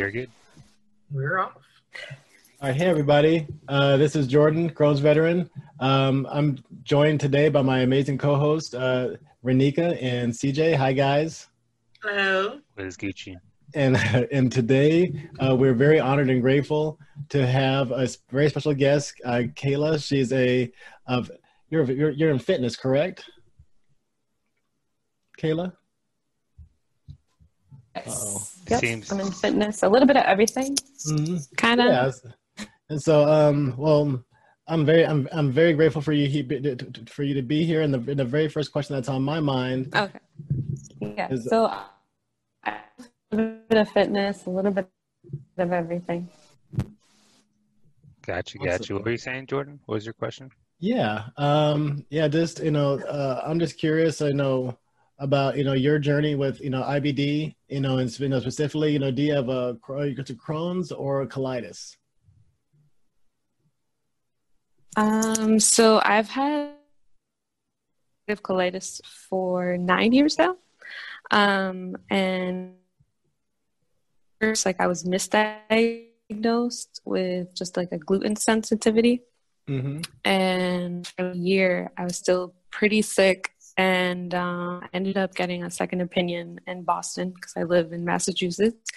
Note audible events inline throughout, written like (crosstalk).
you're good. We're off. All right, hey everybody. Uh, this is Jordan, Crohn's veteran. Um, I'm joined today by my amazing co-host, uh, Renika and CJ. Hi, guys. Hello. What is Gucci? And (laughs) and today uh, we're very honored and grateful to have a very special guest, uh, Kayla. She's a of you're, you're you're in fitness, correct? Kayla. Uh-oh. Yep, Seems- I'm in fitness, a little bit of everything, Mm-hmm. kind of. Yeah. And so, um, well, I'm very, I'm, I'm very grateful for you, he, for you to be here. And the, and the very first question that's on my mind. Okay. Yeah. Is- So, I- a little bit of fitness, a little bit of everything. Got you, What's got you. What were you saying, Jordan? What was your question? Yeah, um, yeah, just you know, uh, I'm just curious. I know about you know your journey with you know IBD. You know, and you know, specifically, you know, do you have a you go to Crohn's or colitis? Um, so I've had colitis for nine years now. Um, and first, like I was misdiagnosed with just like a gluten sensitivity. Mm-hmm. and for a year I was still pretty sick and uh, I ended up getting a second opinion in Boston because I live in Massachusetts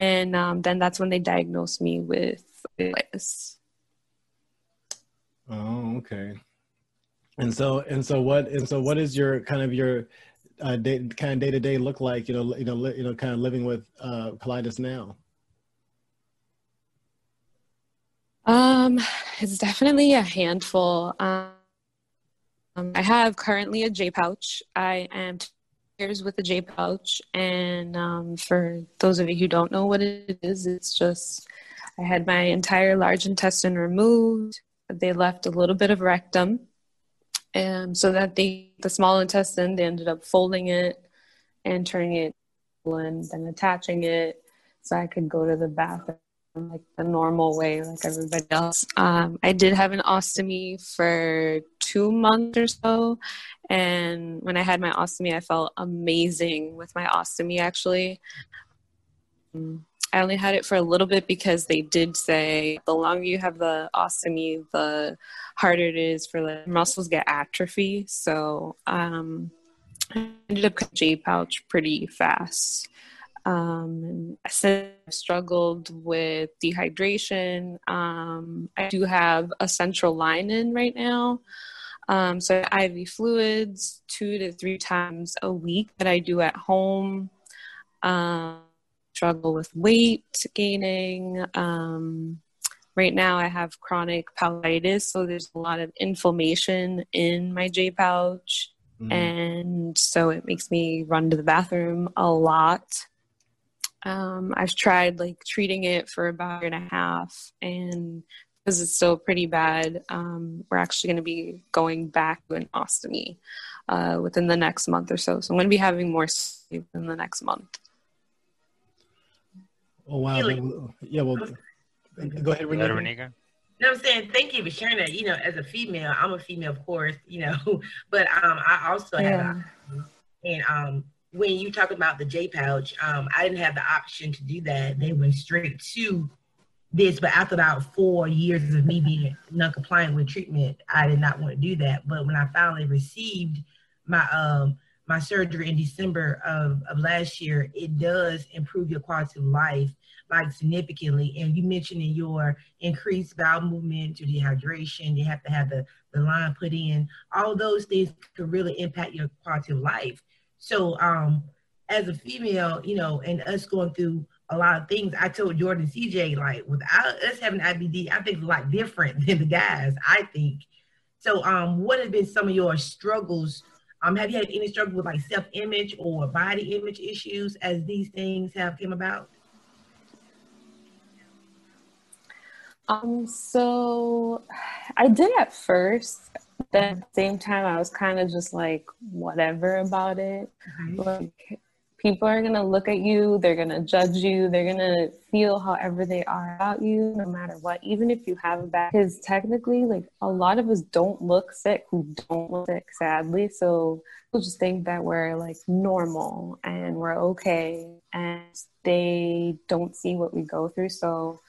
and um, then that's when they diagnosed me with colitis. Oh, okay. And so, and so, what, and so, what is your kind of your uh, day, kind of day to day look like? You know, you know, li- you know, kind of living with uh, colitis now. Um, it's definitely a handful. Um, I have currently a J pouch. I am two years with a J pouch, and um, for those of you who don't know what it is, it's just I had my entire large intestine removed. They left a little bit of rectum, and so that the small intestine they ended up folding it and turning it and then attaching it so I could go to the bathroom like the normal way, like everybody else. Um, I did have an ostomy for two months or so, and when I had my ostomy, I felt amazing with my ostomy. Actually, Um, I only had it for a little bit because they did say the longer you have the ostomy, the harder it is for the muscles get atrophy. So um, I ended up with J pouch pretty fast. Um, I struggled with dehydration. Um, I do have a central line in right now. Um, so IV fluids two to three times a week that I do at home. Um, struggle with weight gaining. Um, right now I have chronic pouchitis, so there's a lot of inflammation in my J pouch Mhm. and so it makes me run to the bathroom a lot. Um, I've tried like treating it for about a year and a half, and because it's still pretty bad, um, we're actually going to be going back to an ostomy uh, within the next month or so. So I'm going to be having more sleep in the next month. Oh wow! Healing. Yeah. Well, go ahead, Is that Renee. Renika? No, I'm saying thank you for sharing that. You know, as a female, I'm a female, of course. You know, (laughs) but um, I also have, and um, when you talk about the J pouch, um, I didn't have the option to do that. They went straight to this, but after about four years of me being non-compliant with treatment, I did not want to do that. But when I finally received my um my surgery in December of, of last year, it does improve your quality of life like significantly. And you mentioned in your increased bowel movement, your dehydration, you have to have the, the line put in. All those things could really impact your quality of life. So um as a female, you know, and us going through a lot of things, I told Jordan CJ, like without us having IBD, I think it's a lot different (laughs) than the guys, I think. So um what have been some of your struggles? Um, have you had any struggle with like self-image or body image issues as these things have came about? Um, so I did at first. Then at the same time, I was kind of just like whatever about it. Like people are going to look at you, they're going to judge you, they're going to feel however they are about you, no matter what, even if you have a bad. Because technically, like a lot of us don't look sick, we don't look sick, sadly. So people just think that we're like normal and we're okay, and they don't see what we go through. So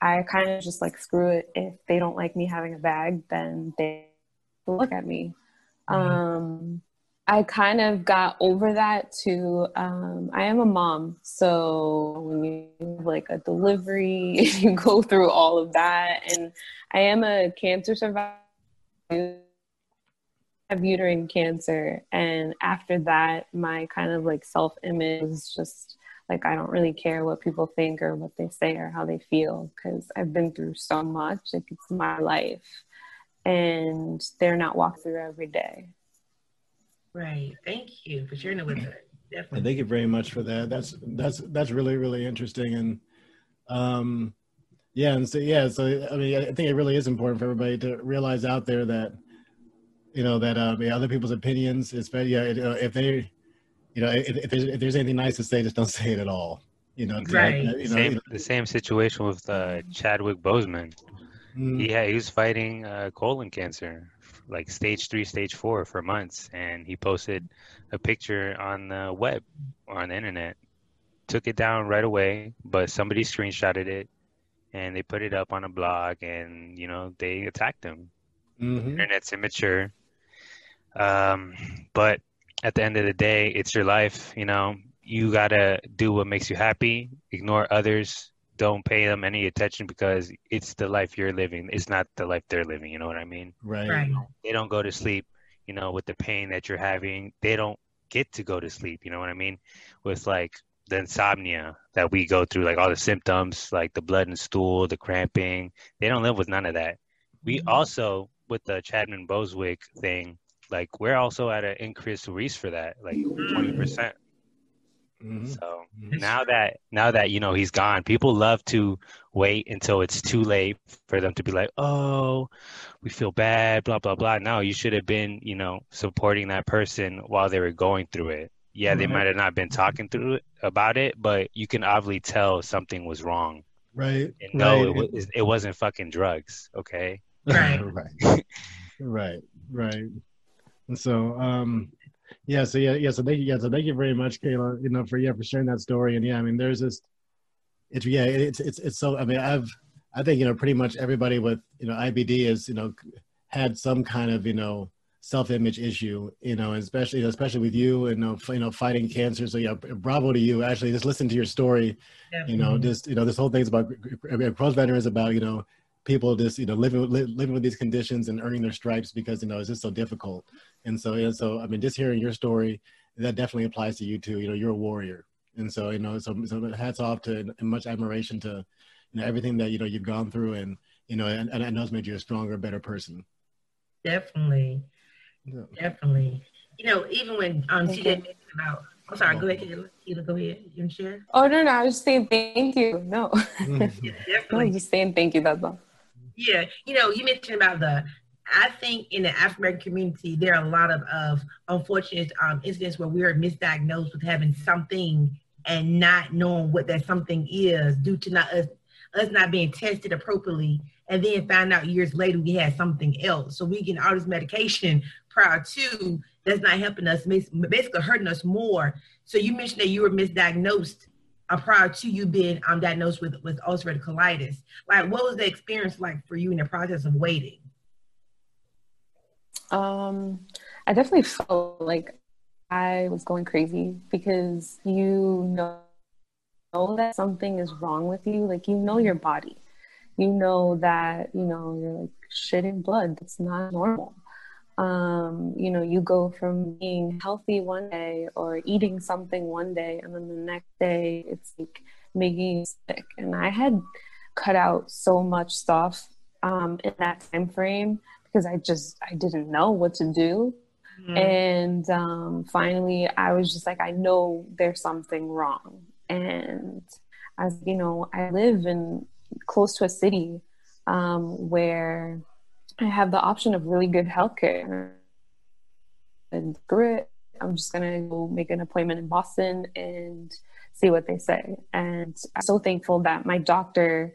I kind of just like screw it. If they don't like me having a bag, then they look at me. Mm-hmm. Um, I kind of got over that too. Um, I am a mom, so when you have like a delivery, (laughs) you go through all of that, and I am a cancer survivor. Have uterine cancer, and after that, my kind of like self image is just like I don't really care what people think or what they say or how they feel because I've been through so much. Like it's my life, and they're not walking through every day. Right. Thank you for sharing it with us. Definitely. Thank you very much for that. That's that's that's really really interesting and um yeah and so yeah so I mean I think it really is important for everybody to realize out there that you know that um yeah, other people's opinions especially yeah, if they you know if, if, there's, if there's anything nice to say just don't say it at all you know right. you know, same, the same situation with uh, Chadwick Boseman. Mm. Yeah, he was fighting uh, colon cancer like stage three, stage four for months, and he posted a picture on the web or on the internet. Took it down right away, but somebody screenshotted it and they put it up on a blog, and you know they attacked him. Mm-hmm. Internet's immature, um, but at the end of the day, it's your life. You know, you gotta do what makes you happy. Ignore others don't pay them any attention because it's the life you're living. It's not the life they're living. You know what I mean? Right. right. They don't go to sleep, you know, with the pain that you're having. They don't get to go to sleep. You know what I mean? With like the insomnia that we go through, like all the symptoms, like the blood and stool, the cramping. They don't live with none of that. We mm-hmm. also, with the Chadman Boswick thing, like we're also at an increased risk for that, like 20%. Mm-hmm. So now that now that you know he's gone, people love to wait until it's too late for them to be like, "Oh, we feel bad," blah blah blah. No, you should have been, you know, supporting that person while they were going through it. Yeah, mm-hmm. they might have not been talking through it about it, but you can obviously tell something was wrong. Right. And no, right. it was it wasn't fucking drugs. Okay. Right. (laughs) right. right. Right. And so, um, yeah so yeah yeah so thank you yeah so thank you very much kayla you know for yeah for sharing that story and yeah i mean there's this it's yeah it's it's it's so i mean i've i think you know pretty much everybody with you know ibd is you know had some kind of you know self-image issue you know especially you know, especially with you and you know, you know fighting cancer so yeah bravo to you actually just listen to your story Yeah. you know just you know this whole thing's about Crohn's veteran is about you know people just you know living living with these conditions and earning their stripes because you know it's just so difficult and so and so i mean just hearing your story that definitely applies to you too you know you're a warrior and so you know so, so hats off to and much admiration to you know everything that you know you've gone through and you know and, and i know it's made you a stronger better person definitely yeah. definitely you know even when um she did mention about I'm sorry, go ahead, Kayla. go ahead. You want to share? Oh, no, no, I was just saying thank you. No. (laughs) yeah, definitely. (laughs) I'm just saying thank you, that's all. Yeah, you know, you mentioned about the. I think in the African American community, there are a lot of, of unfortunate um, incidents where we are misdiagnosed with having something and not knowing what that something is due to not us us not being tested appropriately, and then find out years later we had something else. So we get all this medication prior to that's not helping us, basically hurting us more. So you mentioned that you were misdiagnosed uh, prior to you being um, diagnosed with, with ulcerative colitis. Like, what was the experience like for you in the process of waiting? Um, I definitely felt like I was going crazy because you know, know that something is wrong with you. Like, you know your body. You know that, you know, you're like shitting blood. That's not normal um, you know, you go from being healthy one day or eating something one day, and then the next day it's like making you sick. And I had cut out so much stuff um, in that time frame because I just I didn't know what to do. Mm-hmm. And um, finally, I was just like, I know there's something wrong. And as you know, I live in close to a city um, where I have the option of really good healthcare. And screw it, I'm just gonna go make an appointment in Boston and see what they say. And I'm so thankful that my doctor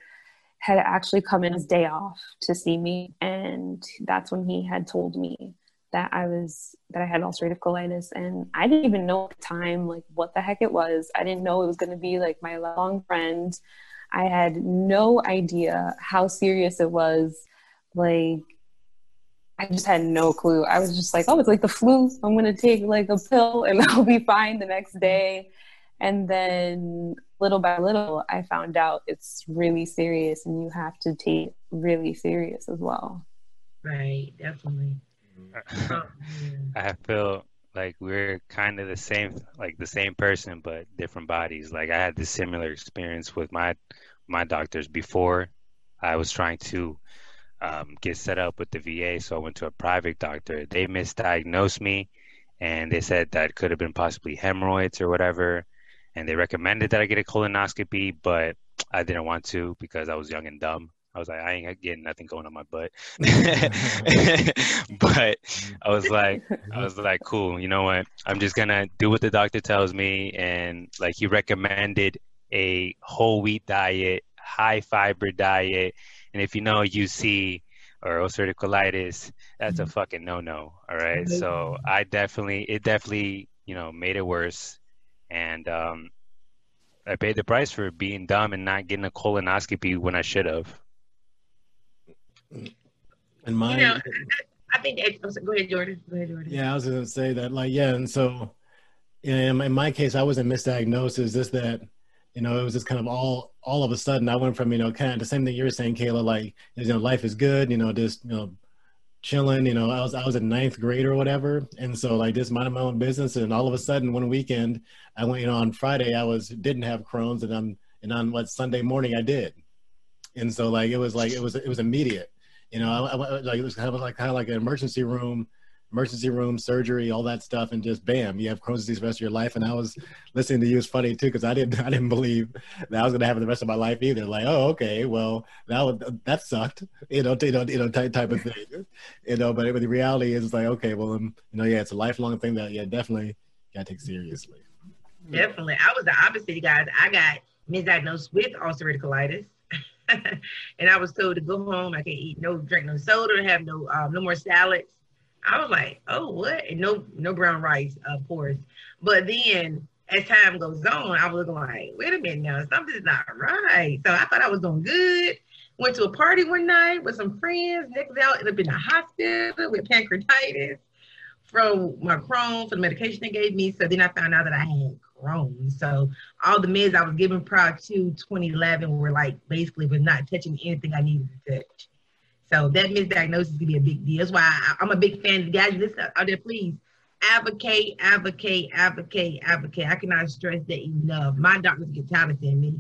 had actually come in his day off to see me, and that's when he had told me that I was that I had ulcerative colitis, and I didn't even know at the time like what the heck it was. I didn't know it was to be like my long friend. I had no idea how serious it was. Like I just had no clue. I was just like, oh, it's like the flu. I'm gonna take like a pill (laughs) and I'll be fine the next mm-hmm. day. And then little by little, I found out it's really serious and you have to take really serious as well. Right, definitely. Mm-hmm. Oh, (laughs) I feel like we're kind of the same, like the same person, but different bodies. Like I had this similar experience with my my doctors before I was trying to um, get set up with the VA. So I went to a private doctor. They misdiagnosed me, and they said that could have been possibly hemorrhoids or whatever. And they recommended that I get a colonoscopy, but I didn't want to because I was young and dumb. I was like, I ain't getting nothing going on my butt. (laughs) but I was like, I was like, cool. You know what? I'm just gonna do what the doctor tells me, and like he recommended a whole wheat diet, high fiber diet, and if you know UC or ulcerative colitis, that's a mm-hmm. fucking no no. All right. So I definitely, it definitely, you know, made it worse, and um, I paid the price for being dumb and not getting a colonoscopy when I should have. And my, you know, I think that, go ahead, Jordan. Go ahead, Jordan. Yeah, I was going to say that, like, yeah, and so, in, in my case, I was not misdiagnosed. Is just that, you know, it was just kind of all, all of a sudden, I went from, you know, kind of the same thing you were saying, Kayla, like, you know, life is good, you know, just, you know, chilling. You know, I was I was in ninth grade or whatever, and so like just minding my own business. And all of a sudden, one weekend, I went. You know, on Friday I was didn't have Crohn's, and on and on what Sunday morning I did. And so like it was like it was it was immediate. You know, I, I, like it was kind of like kind of like an emergency room, emergency room surgery, all that stuff, and just bam, you have Crohn's disease the rest of your life. And I was listening to you It's funny too because I didn't (laughs) I didn't believe that I was gonna have it the rest of my life either. Like, oh, okay, well that would, that sucked, you know, you know, you know, type, of thing, you know. But, but the reality is like, okay, well, um, you know, yeah, it's a lifelong thing that yeah, definitely gotta take seriously. Definitely, I was the opposite, guys. I got misdiagnosed with ulcerative colitis. (laughs) and I was told to go home. I can't eat no drink no soda, have no um, no more salads. I was like, oh what? And no no brown rice, of course. But then as time goes on, I was like, wait a minute now, something's not right. So I thought I was doing good. Went to a party one night with some friends. Next out, ended up in the hospital with pancreatitis from my Crohn for the medication they gave me. So then I found out that I had Crohn. So all the meds I was given prior to 2011 were like basically was not touching anything I needed to touch. So that misdiagnosis can be a big deal. That's why I, am a big fan of the guys. Listen out there, please advocate, advocate, advocate, advocate. I cannot stress that enough. My doctors get tired of me.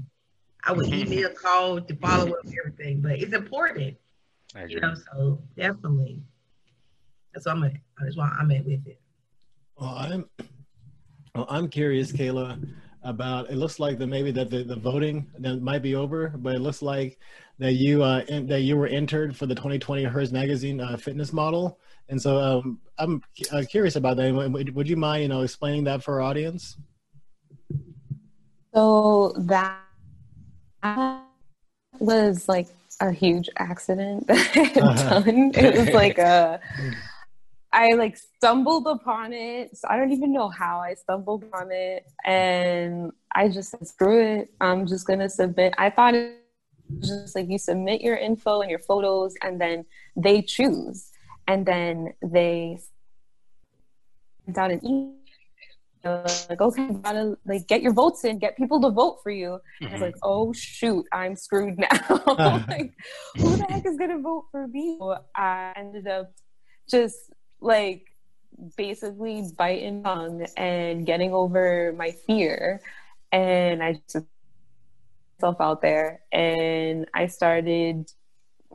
I would mm-hmm. email, call to follow up everything, but it's important. You know, so definitely. That's what I'm at. That's why I'm at with it. Well, I'm well, I'm curious, Kayla, about it looks like that maybe that the, the voting that might be over, but it looks like that you uh, in, that you were entered for the 2020 Hers Magazine uh, fitness model, and so um, I'm uh, curious about that. Would, would you mind, you know, explaining that for our audience? So that was like a huge accident that I had uh-huh. done. It was like a (laughs) I like stumbled upon it. So I don't even know how I stumbled on it. And I just said, screw it. I'm just going to submit. I thought it was just like you submit your info and your photos, and then they choose. And then they sent out an email like, okay, gotta like get your votes in, get people to vote for you. Mm-hmm. I was like, oh shoot, I'm screwed now. (laughs) (laughs) like, who the heck is gonna vote for me? So I ended up just like basically biting tongue and getting over my fear. And i just myself out there. And i started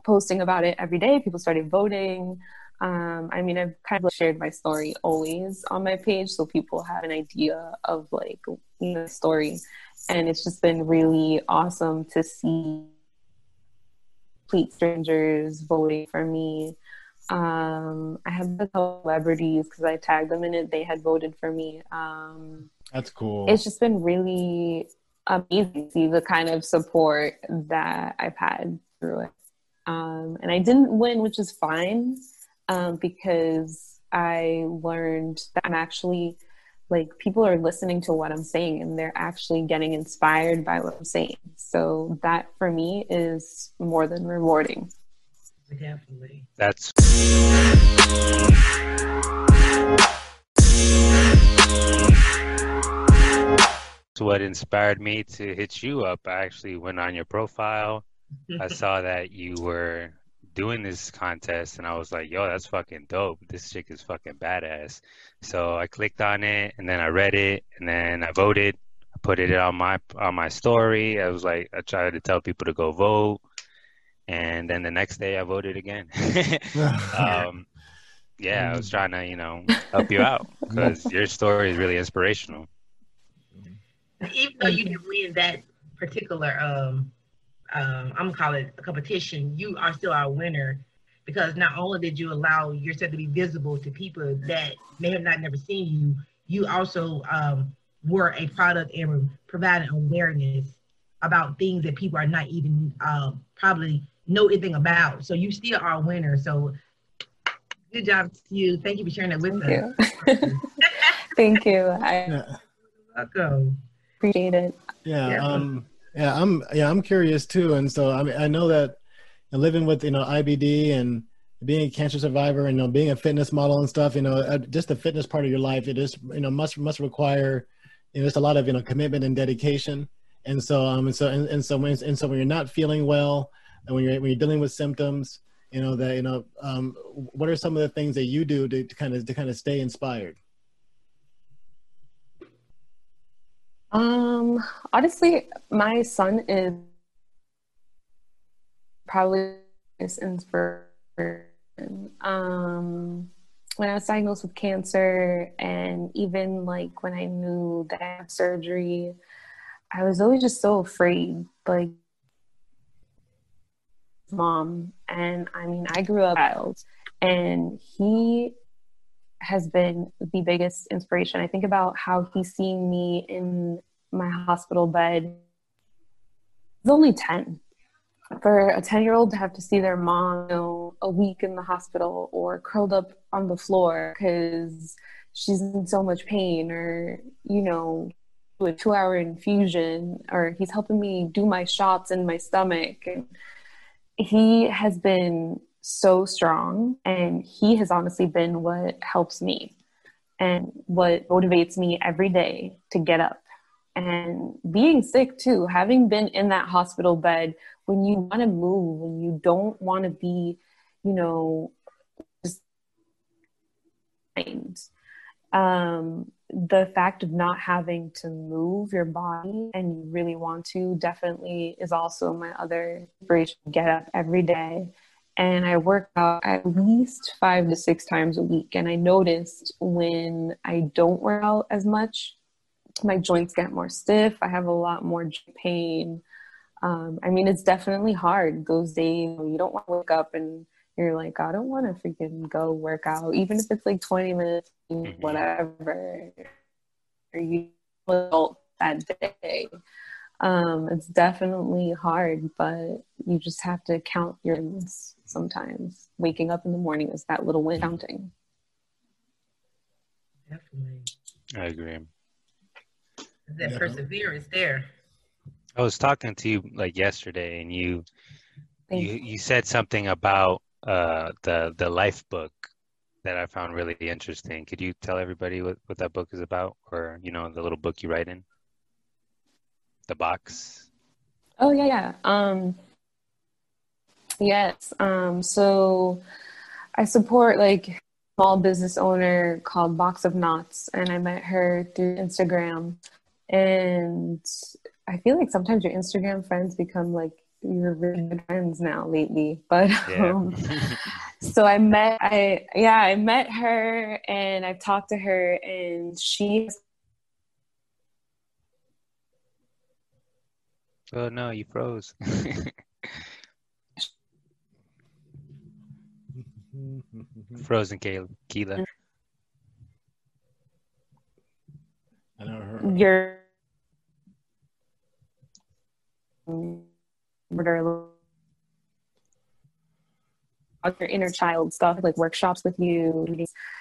posting about it every day. People started voting. Um, i mean i've kind of shared my story always on my page so people have an idea of like you know, the story. And it's just been really awesome to see complete strangers voting for me Um, I have the celebrities because I tagged them in it. They had voted for me. Um, That's cool. it's just been really amazing to see the kind of support that I've had through it. Um, and I didn't win, which is fine um, because I learned that I'm actually like people are listening to what I'm saying and they're actually getting inspired by what I'm saying. So that for me is more than rewarding. Definitely. That's what inspired me to hit you up. I actually went on your profile. I (laughs) saw that you were doing this contest and I was like, yo, that's fucking dope. This chick is fucking badass. So I clicked on it and then I read it and then I voted. I put it on my on my story. I was like I tried to tell people to go vote. And then the next day I voted again. (laughs) (laughs) um, yeah, I was trying to, you know, help you out (laughs) because your story is really inspirational. Even though you didn't win that particular, um, um, I'm gonna call it a competition, you are still our winner because not only did you allow yourself to be visible to people that may have not never seen you, you also um, were a product and providing awareness about things that people are not even um, probably know anything about. So you still are a winner. So good job to you. Thank you for sharing that with Thank us. you. (laughs) Thank you. I yeah. Welcome. appreciate it. Yeah, Yeah. um, yeah, I'm yeah, I'm curious too, and so I mean, I know that living with you know IBD and being a cancer survivor and you know being a fitness model and stuff, you know, uh, just the fitness part of your life, it is you know must must require you know just a lot of you know commitment and dedication, and so um and so and, and so when and so when you're not feeling well and when you're when you're dealing with symptoms, you know that you know um what are some of the things that you do to, to kind of to kind of stay inspired? Um, honestly, my son is probably his inspiration. Um, when I was diagnosed with cancer, and even like when I knew that I surgery, I was always just so afraid. Like, mom, and I mean, I grew up child, and he has been the biggest inspiration. I think about how he's seeing me in my hospital bed. He's only 10. For a 10 year old to have to see their mom you know, a week in the hospital or curled up on the floor because she's in so much pain, or, you know, a two hour infusion, or he's helping me do my shots in my stomach. And he has been so strong and he has honestly been what helps me and what motivates me every day to get up. And being sick too having been in that hospital bed when you want to move when you don't want to be you know just um, the fact of not having to move your body and you really want to definitely is also my other inspiration get up every day and I work out at least five to six times a week. And I noticed when I don't work out as much, my joints get more stiff. I have a lot more pain. Um, I mean, it's definitely hard those days. You don't want to wake up and you're like, I don't want to freaking go work out, even if it's like 20 minutes, whatever. Or you adult that day um, it's definitely hard, but you just have to count your wins sometimes. Waking up in the morning is that little win counting. Definitely. I agree. That Yeah. perseverance there. I was talking to you like yesterday, and you Thank you you said something about uh, the the life book that I found really interesting. Could you tell everybody what, what that book is about, or you know, the little book you write in the box? Oh yeah, yeah. Um, yes. Um, so I support like small business owner called Box of Knots, and I met her through Instagram. And I feel like sometimes your Instagram friends become like your really good friends now lately. But Yeah. um, (laughs) so I met I yeah I met her and I've talked to her and she oh no, you froze. (laughs) Frozen Kayla. Keela. I know her. your murder your inner child stuff like workshops with you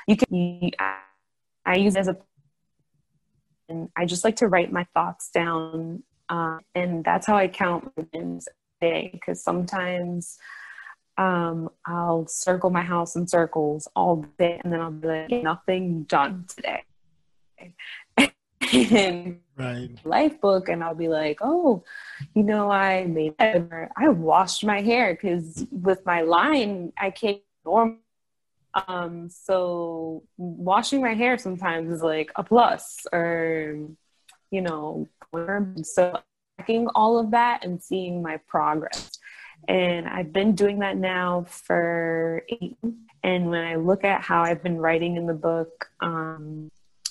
you can I, use as a and i just like to write my thoughts down uh, and that's how i count my day because sometimes um, i'll circle my house in circles all day and then i'll be like nothing done today Right. life book and I'll be like, oh, you know, I made or I washed my hair because with my line I can't normal. Um, so washing my hair sometimes is like a plus or you know, so tracking all of that and seeing my progress. And I've been doing that now for eight. And when I look at how I've been writing in the book, um,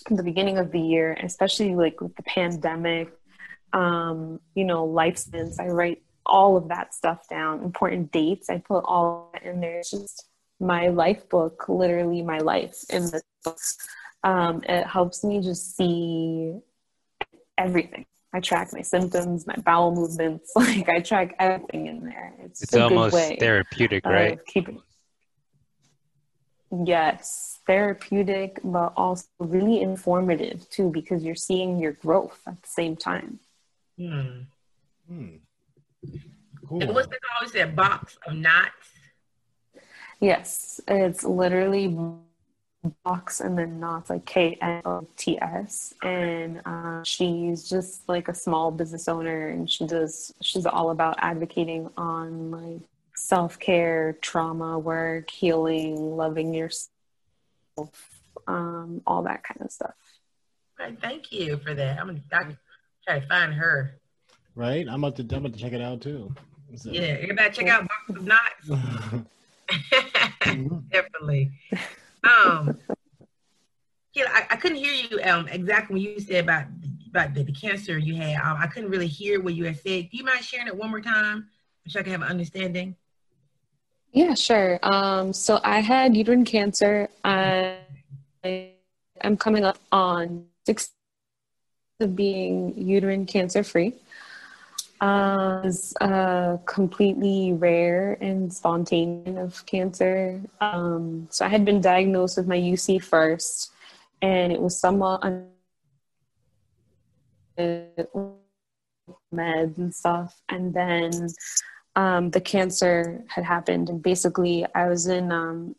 the beginning of the year, especially like with the pandemic, um, you know, lifespans. I write all of that stuff down, important dates. I put all that in there. It's just my life book, literally my life in the book. Um, it helps me just see everything. I track my symptoms, my bowel movements. (laughs) Like I track everything in there. It's, It's a almost good way therapeutic, right? keeping. Yes, therapeutic, but also really informative too, because you're seeing your growth at the same time. Hmm. Hmm. And Cool. what's it called? You said box of knots. Yes, it's literally box and then knots like K N O T S, and uh, she's just like a small business owner, and she does she's all about advocating on like self care, trauma work, healing, loving yourself, um, all that kind of stuff. Right, thank you for that. I'm gonna try to find her. Right. I'm about to. I'm about to check it out too. So- Yeah, everybody check out box of knots. (laughs) (laughs) Definitely. Um, yeah, I, I couldn't hear you um exactly when you said about about the, the cancer you had. Um, I couldn't really hear what you had said. Do you mind sharing it one more time so I can have an understanding? Yeah, sure. Um, so I had uterine cancer. I'm coming up on six of being uterine cancer free. Uh, it's uh, completely rare and spontaneous of cancer. Um, so I had been diagnosed with my UC first, and it was somewhat un- meds and stuff, and then um, the cancer had happened, and basically I was in, um,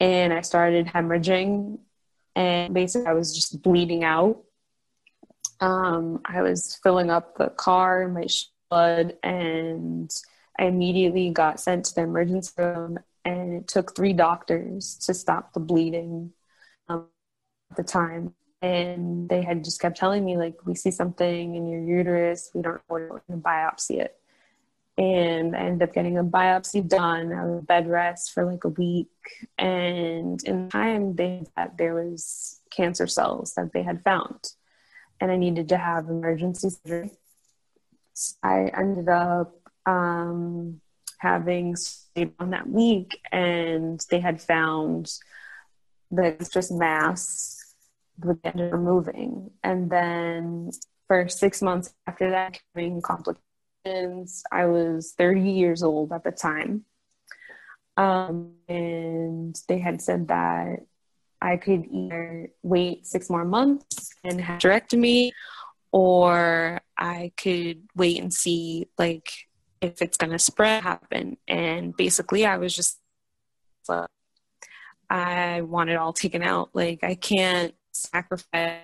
and I started hemorrhaging, and basically I was just bleeding out. Um, I was filling up the car, my blood, and I immediately got sent to the emergency room, and it took three doctors to stop the bleeding um, at the time. And they had just kept telling me, like, we see something in your uterus, we don't know what to biopsy it and I ended up getting a biopsy done. I was bed rest for like a week, and in time they that there was cancer cells that they had found, and I needed to have emergency surgery. So I ended up um, having on that week, and they had found the just mass that ended removing, and then for six months after that, having complications I was 30 years old at the time. Um, and they had said that I could either wait six more months and have hysterectomy, or I could wait and see like if it's gonna spread happen. And basically, I was just like, I want it all taken out. Like I can't sacrifice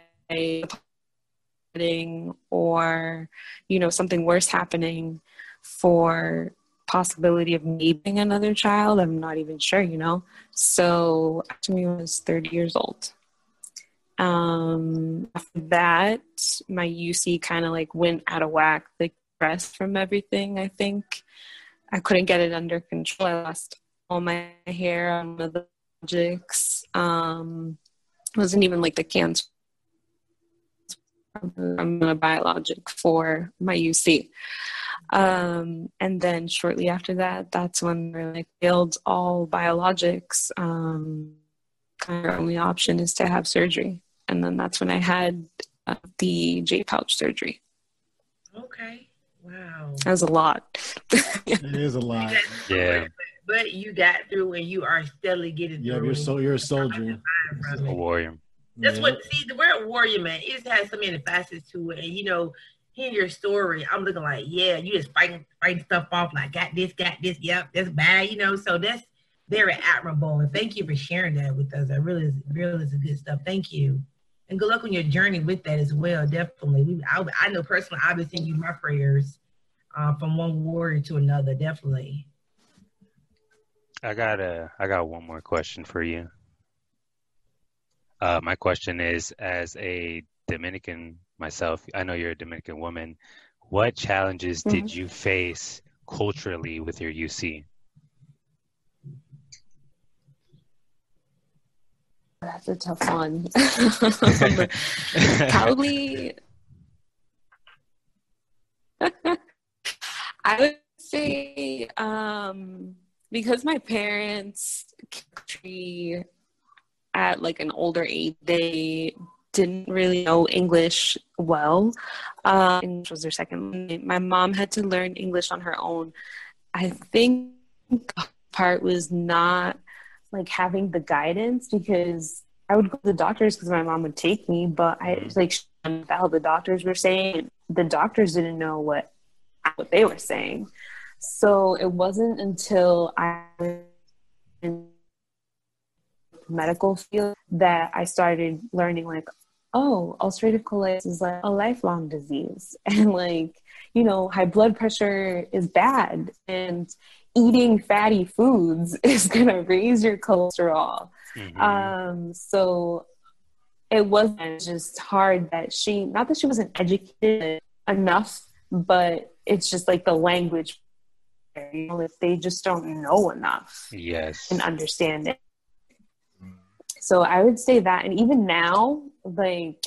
or you know something worse happening for possibility of needing another child i'm not even sure you know? So to me was 30 years old. Um after that my uc kind of like went out of whack like stress from everything i think. I couldn't get it under control. I lost all my hair on the projects um wasn't even like the cancer I'm a biologic for my UC. Um, and then shortly after that, that's when we like failed all biologics. Um, our only option is to have surgery. And then that's when I had uh, the J pouch surgery. Okay. Wow. That was a lot. it is a lot. (laughs) Yeah. But you got through and you are steadily getting Yeah, through. you're so you're a soldier. A warrior. That's what see the word warrior man. It just has so many facets to it, and you know, hearing your story, I'm looking like, yeah, you just fighting fighting stuff off like got this, got this, yep, that's bad, you know. So that's very admirable, and thank you for sharing that with us. That really is really is good stuff. Thank you, and good luck on your journey with that as well. Definitely, we, I, I know personally, I've been sending you my prayers uh, from one warrior to another. Definitely. I got a I got one more question for you. Uh, my question is, as a Dominican myself, I know you're a Dominican woman. What challenges did you face culturally with your UC? That's a tough one. (laughs) Probably. (laughs) I would say um, because my parents country at like an older age, they didn't really know English well. Uh, English was their second. language. My mom had to learn English on her own. I think part was not like having the guidance because I would go to the doctors because my mom would take me, but I like she didn't the doctors were saying. The doctors didn't know what what they were saying. So it wasn't until I medical field that I started learning like, oh, ulcerative colitis is like a lifelong disease. (laughs) And like, you know, high blood pressure is bad and eating fatty foods (laughs) is gonna raise your cholesterol. Mhm. Um, so it wasn't just hard that she, not that she wasn't educated enough, but it's just like the language. You know, if they just don't know enough yes. and understand it. So I would say that, and even now, like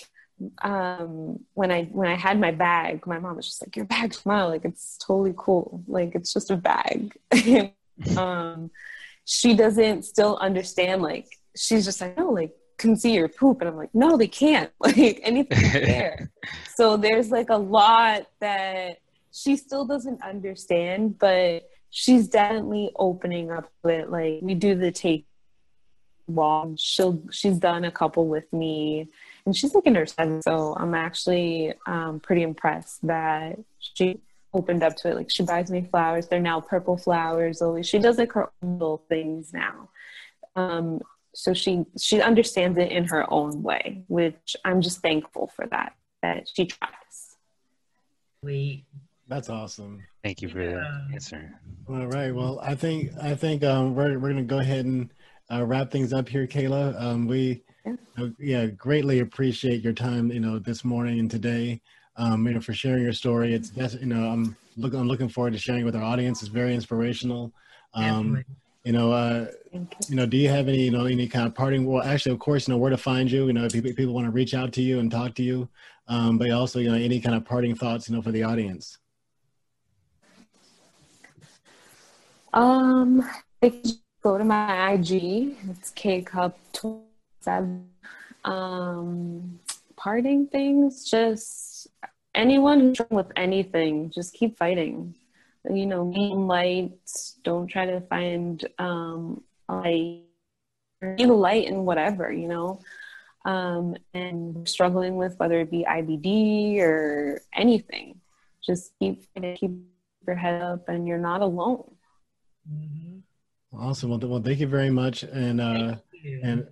um, when I when I had my bag, my mom was just like, "Your bag's smile, like it's totally cool, like it's just a bag." (laughs) um, she doesn't still understand. Like she's just like, "No, like can see your poop," and I'm like, "No, they can't. (laughs) Like anything (laughs) there." so there's like a lot that she still doesn't understand, but she's definitely opening up it. Like we do the take walk. She'll she's done a couple with me, and she's like in her seventh. So I'm actually um, pretty impressed that she opened up to it. Like she buys me flowers. They're now purple flowers. Always she does like her own little things now. Um, so she she understands it in her own way, which I'm just thankful for that that she tries. We That's awesome. Thank you for the Yeah. answer. All right. Well, I think I think um, we're we're gonna go ahead and uh, wrap things up here, Kayla. Um, we Yeah. uh, yeah greatly appreciate your time. You know, this morning and today. Um, you know, for sharing your story. It's that's you know I'm looking I'm looking forward to sharing with our audience. It's very inspirational. Um, you know, uh, you. you know, do you have any you know any kind of parting? Well, actually, of course, you know where to find you. You know, if people, people want to reach out to you and talk to you, um, but also you know any kind of parting thoughts, you know, for the audience. Um, they can just go to my IG. It's K Cup seven. Um, parting things. Just anyone who's with anything, just keep fighting. You know, being light. Don't try to find um light. Be the light in whatever you know. Um, and struggling with whether it be IBD or anything, just keep keep your head up, and you're not alone. Mhm. Awesome. Well, well, thank you very much, and uh, and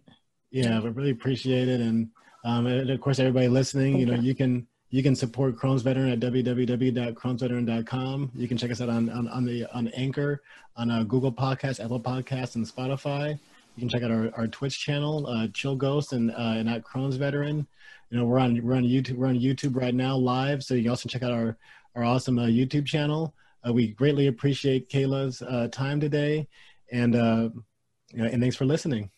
yeah, we really appreciate it. And um, and of course, everybody listening, you know, you can you can support Crohn's Veteran at www.crohnsveteran.com. You can check us out on on, on the on Anchor, on uh, Google Podcasts, Apple Podcasts, and Spotify. You can check out our, our Twitch channel, uh, Chill Ghost, and uh, and at Crohn's Veteran. You know, we're on we're on YouTube we're on YouTube right now live, so you can also check out our our awesome uh, YouTube channel. Uh, we greatly appreciate Kayla's uh, time today, and uh, and thanks for listening.